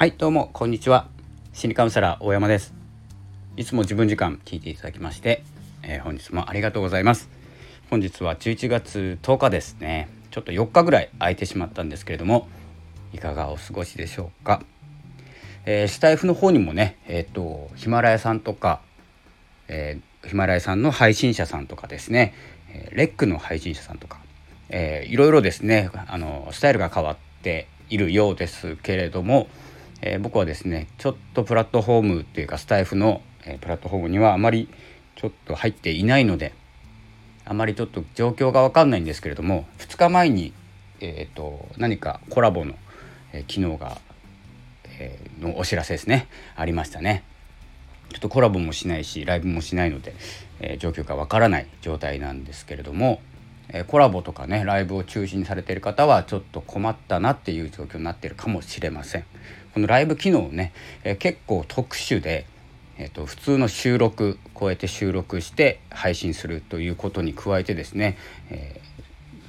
はいどうもこんにちは。心理カウンセラー大山です。いつも自分時間聞いていただきまして、えー、本日もありがとうございます。本日は11月10日ですね。ちょっと4日ぐらい空いてしまったんですけれどもいかがお過ごしでしょうか、えー、スタイフの方にもねえっ、ー、とヒマラヤさんとか、えヒマラヤさんの配信者さんとかですね、えレックの配信者さんとか、えー、いろいろですねあのスタイルが変わっているようですけれども、えー、僕はですねちょっとプラットフォームっていうかスタイフの、えー、プラットフォームにはあまりちょっと入っていないのであまりちょっと状況が分かんないんですけれども2日前に、えーと、何かコラボの、えー、機能が、えー、のお知らせですねありましたね。ちょっとコラボもしないしライブもしないので、えー、状況がわからない状態なんですけれども、えコラボとかねライブを中心にされている方はちょっと困ったなっていう状況になっているかもしれません。このライブ機能ね、え結構特殊で、えーと、普通の収録こうやって収録して配信するということに加えてですね、え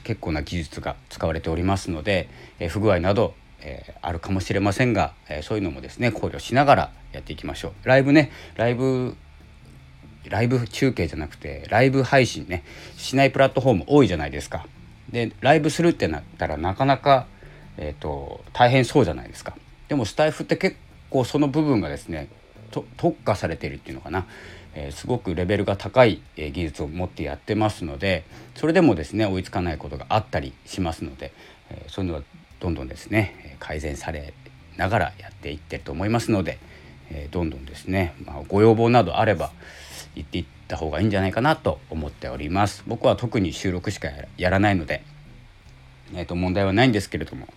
ー、結構な技術が使われておりますので、えー、不具合など、えー、あるかもしれませんが、えそういうのもですね考慮しながらやっていきましょう。ライブねライブライブ中継じゃなくてライブ配信ねしないプラットフォーム多いじゃないですか。でライブするってなったらなかなか、えーと、大変そうじゃないですか。でもスタイフって結構その部分がですね特化されてるっていうのかな、えー、すごくレベルが高い、えー、技術を持ってやってますのでそれでもですね追いつかないことがあったりしますので、えー、そういうのはどんどんですね改善されながらやっていってると思いますので、えどんどんですね、まあ、ご要望などあれば言っていった方がいいんじゃないかなと思っております。僕は特に収録しかやらないので、えー、と問題はないんですけれども、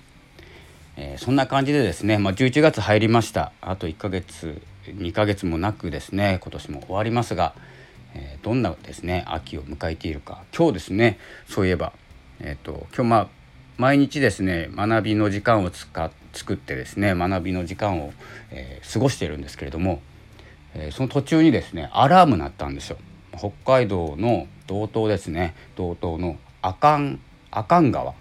えー、そんな感じでですね、まあ、11月入りました。あと1ヶ月2ヶ月もなくですね今年も終わりますが、えー、どんなですね秋を迎えているか。今日ですねそういえば、えーと、今日まあ毎日ですね学びの時間を使っ作ってですね学びの時間を、えー、過ごしているんですけれどもえー、その途中にですねアラーム鳴ったんですよ。北海道の道東ですね。道東の阿寒阿寒川、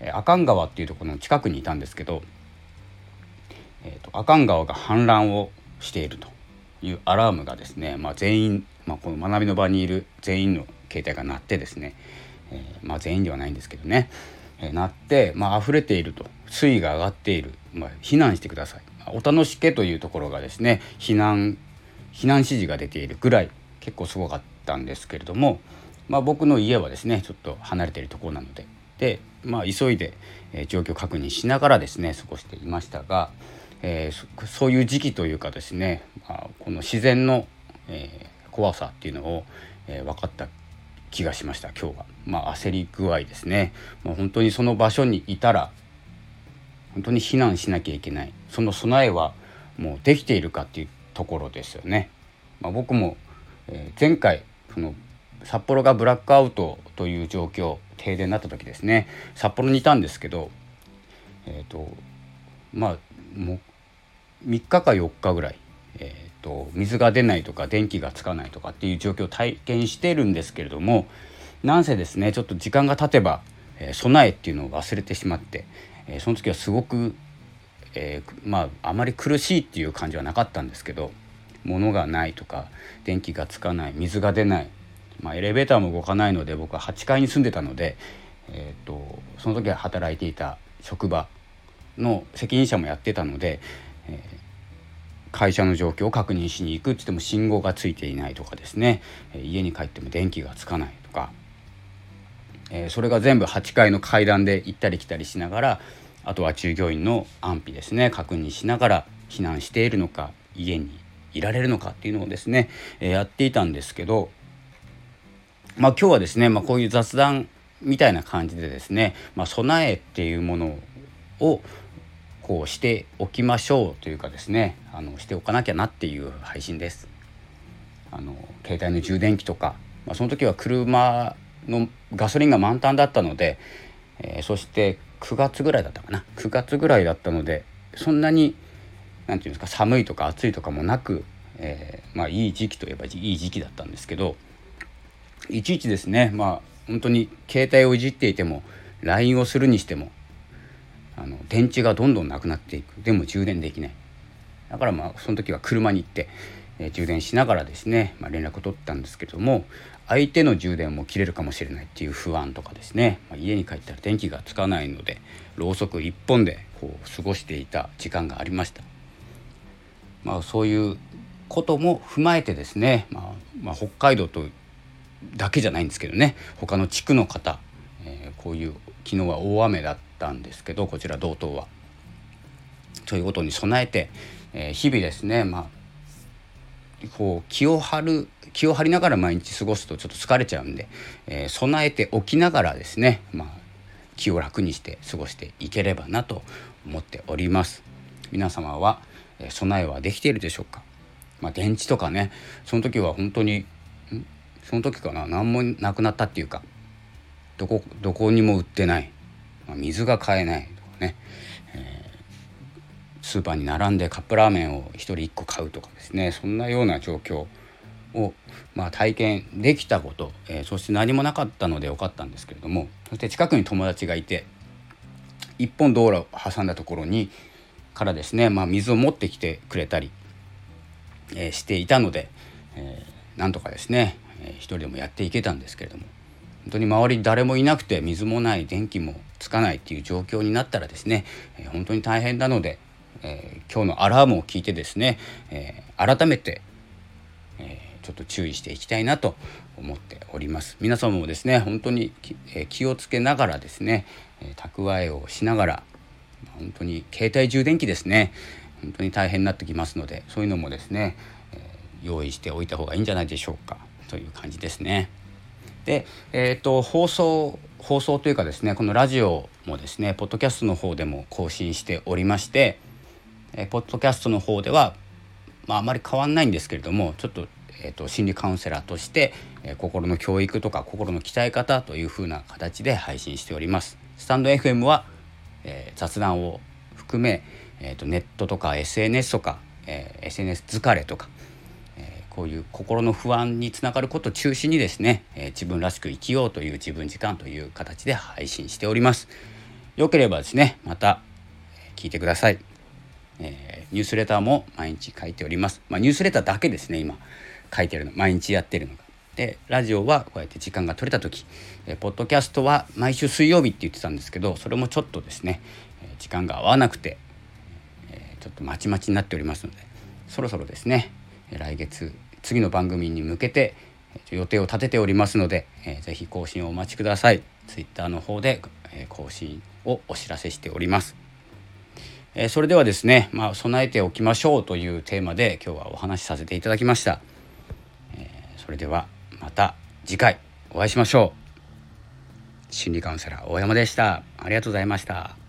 え、阿寒川っていうところの近くにいたんですけど、えーと、阿寒川が氾濫をしているというアラームがですね、まあ、全員、まあ、この学びの場にいる全員の携帯が鳴ってですね、えー、まあ、全員ではないんですけどね、えー、鳴って、まあ溢れていると。水位が上がっている、まあ、避難してください。お楽しけというところがですね避難避難指示が出ているぐらい結構すごかったんですけれども、まあ、僕の家はですねちょっと離れているところなので。で、まあ、急いで、え、状況確認しながらですね過ごしていましたが、えー、そういう時期というかですね、まあ、この自然の、えー、怖さっていうのを、え、分かった気がしました今日は。まあ、焦り具合ですね、まあ、本当にその場所にいたら本当に避難しなきゃいけないその備えはもうできているかっていうところですよね。まあ、僕も、え、前回その札幌がブラックアウトという状況停電になった時ですね札幌にいたんですけどえっ、ー、とまあもう3日か4日ぐらい、えーと、水が出ないとか電気がつかないとかっていう状況を体験してるんですけれどもなんせですねちょっと時間が経てば、え、備えっていうのを忘れてしまって、え、その時はすごく、えー、まああまり苦しいっていう感じはなかったんですけど物がないとか電気がつかない水が出ない、まあ、エレベーターも動かないので僕は8階に住んでたので、えーと、その時は働いていた職場の責任者もやってたので、えー、会社の状況を確認しに行くって言っても信号がついていないとかですね。家に帰っても電気がつかないとか。え、それが全部8階の階段で行ったり来たりしながらあとは従業員の安否ですね確認しながら避難しているのか家にいられるのかっていうのをですね、え、やっていたんですけどまあ今日はですね、まあ、こういう雑談みたいな感じでですね、まあ、備えっていうものをこうしておきましょうというかですねあのしておかなきゃなっていう配信です。あの携帯の充電器とか、まあ、その時は車のガソリンが満タンだったので、えー、そして9月ぐらいだったかな。9月ぐらいだったのでそんなに何て言うんですか寒いとか暑いとかもなく、えー、まあいい時期といえばいい時期だったんですけどいちいちですねまあ本当に携帯をいじっていても LINE をするにしてもあの電池がどんどんなくなっていく。でも充電できない。だからまあその時は車に行って、えー、充電しながらですね、まあ、連絡を取ったんですけども相手の充電も切れるかもしれないっていう不安とかですね、まあ、家に帰ったら電気がつかないのでろうそく1本でこう過ごしていた時間がありました。まあ、そういうことも踏まえてですね、まあ、まあ、北海道とだけじゃないんですけどね他の地区の方、えー、こういう昨日は大雨だったんですけどこちら道東は。ということに備えて、えー、日々ですね、まあ、こう気を張る気を張りながら毎日過ごすとちょっと疲れちゃうんで、えー、備えておきながらですね、まあ、気を楽にして過ごしていければなと思っております。皆様は、え備えはできているでしょうか、まあ、電池とかねその時は本当にその時かな？何もなくなったっていうかどこどこにも売ってない、まあ、水が買えないとかね、スーパーに並んでカップラーメンを1人1個買うとかですね。そんなような状況を、まあ、体験できたこと、えー、そして何もなかったのでよかったんですけれども。そして近くに友達がいて一本道路を挟んだところにからですね、まあ、水を持ってきてくれたり、えー、していたので、えー、なんとかですねえー、一人でもやっていけたんですけれども。本当に周り誰もいなくて水もない電気もつかないっていう状況になったらですね、えー、本当に大変なので、えー、今日のアラームを聞いてですね、え改めて、えちょっと注意していきたいなと思っております皆様もですね本当にえ気をつけながらですね、え蓄えをしながら本当に携帯充電器ですね本当に大変になってきますのでそういうのもですね、え用意しておいた方がいいんじゃないでしょうか。という感じですね。で、えーと、放送放送というかですねこのラジオもですねポッドキャストの方でも更新しておりまして、えー、ポッドキャストの方では、まあ、あまり変わんないんですけれどもちょっと,、えーと、心理カウンセラーとして、えー、心の教育とか心の鍛え方というふうな形で配信しております。スタンド FM は、えー、雑談を含め、えーとネットとか SNS とか、えー、SNS 疲れとかこういう心の不安につながることを中心にですね、えー、自分らしく生きようという自分時間という形で配信しております。よければですね、また聞いてください。えー、ニュースレターも毎日書いております。まあ、ニュースレターだけですね、今書いてるの。毎日やってるのが。で、ラジオはこうやって時間が取れた時、えー、ポッドキャストは毎週水曜日って言ってたんですけど、それもちょっとですね、え時間が合わなくて、えちょっとまちまちになっておりますので、そろそろですね、来月次の番組に向けて予定を立てておりますので、えー、ぜひ更新をお待ちください Twitter の方で、え、更新をお知らせしております、えー、それではですね、まあ、備えておきましょうというテーマで今日はお話しさせていただきました、えー、それではまた次回お会いしましょう。心理カウンセラー大山でした。ありがとうございました。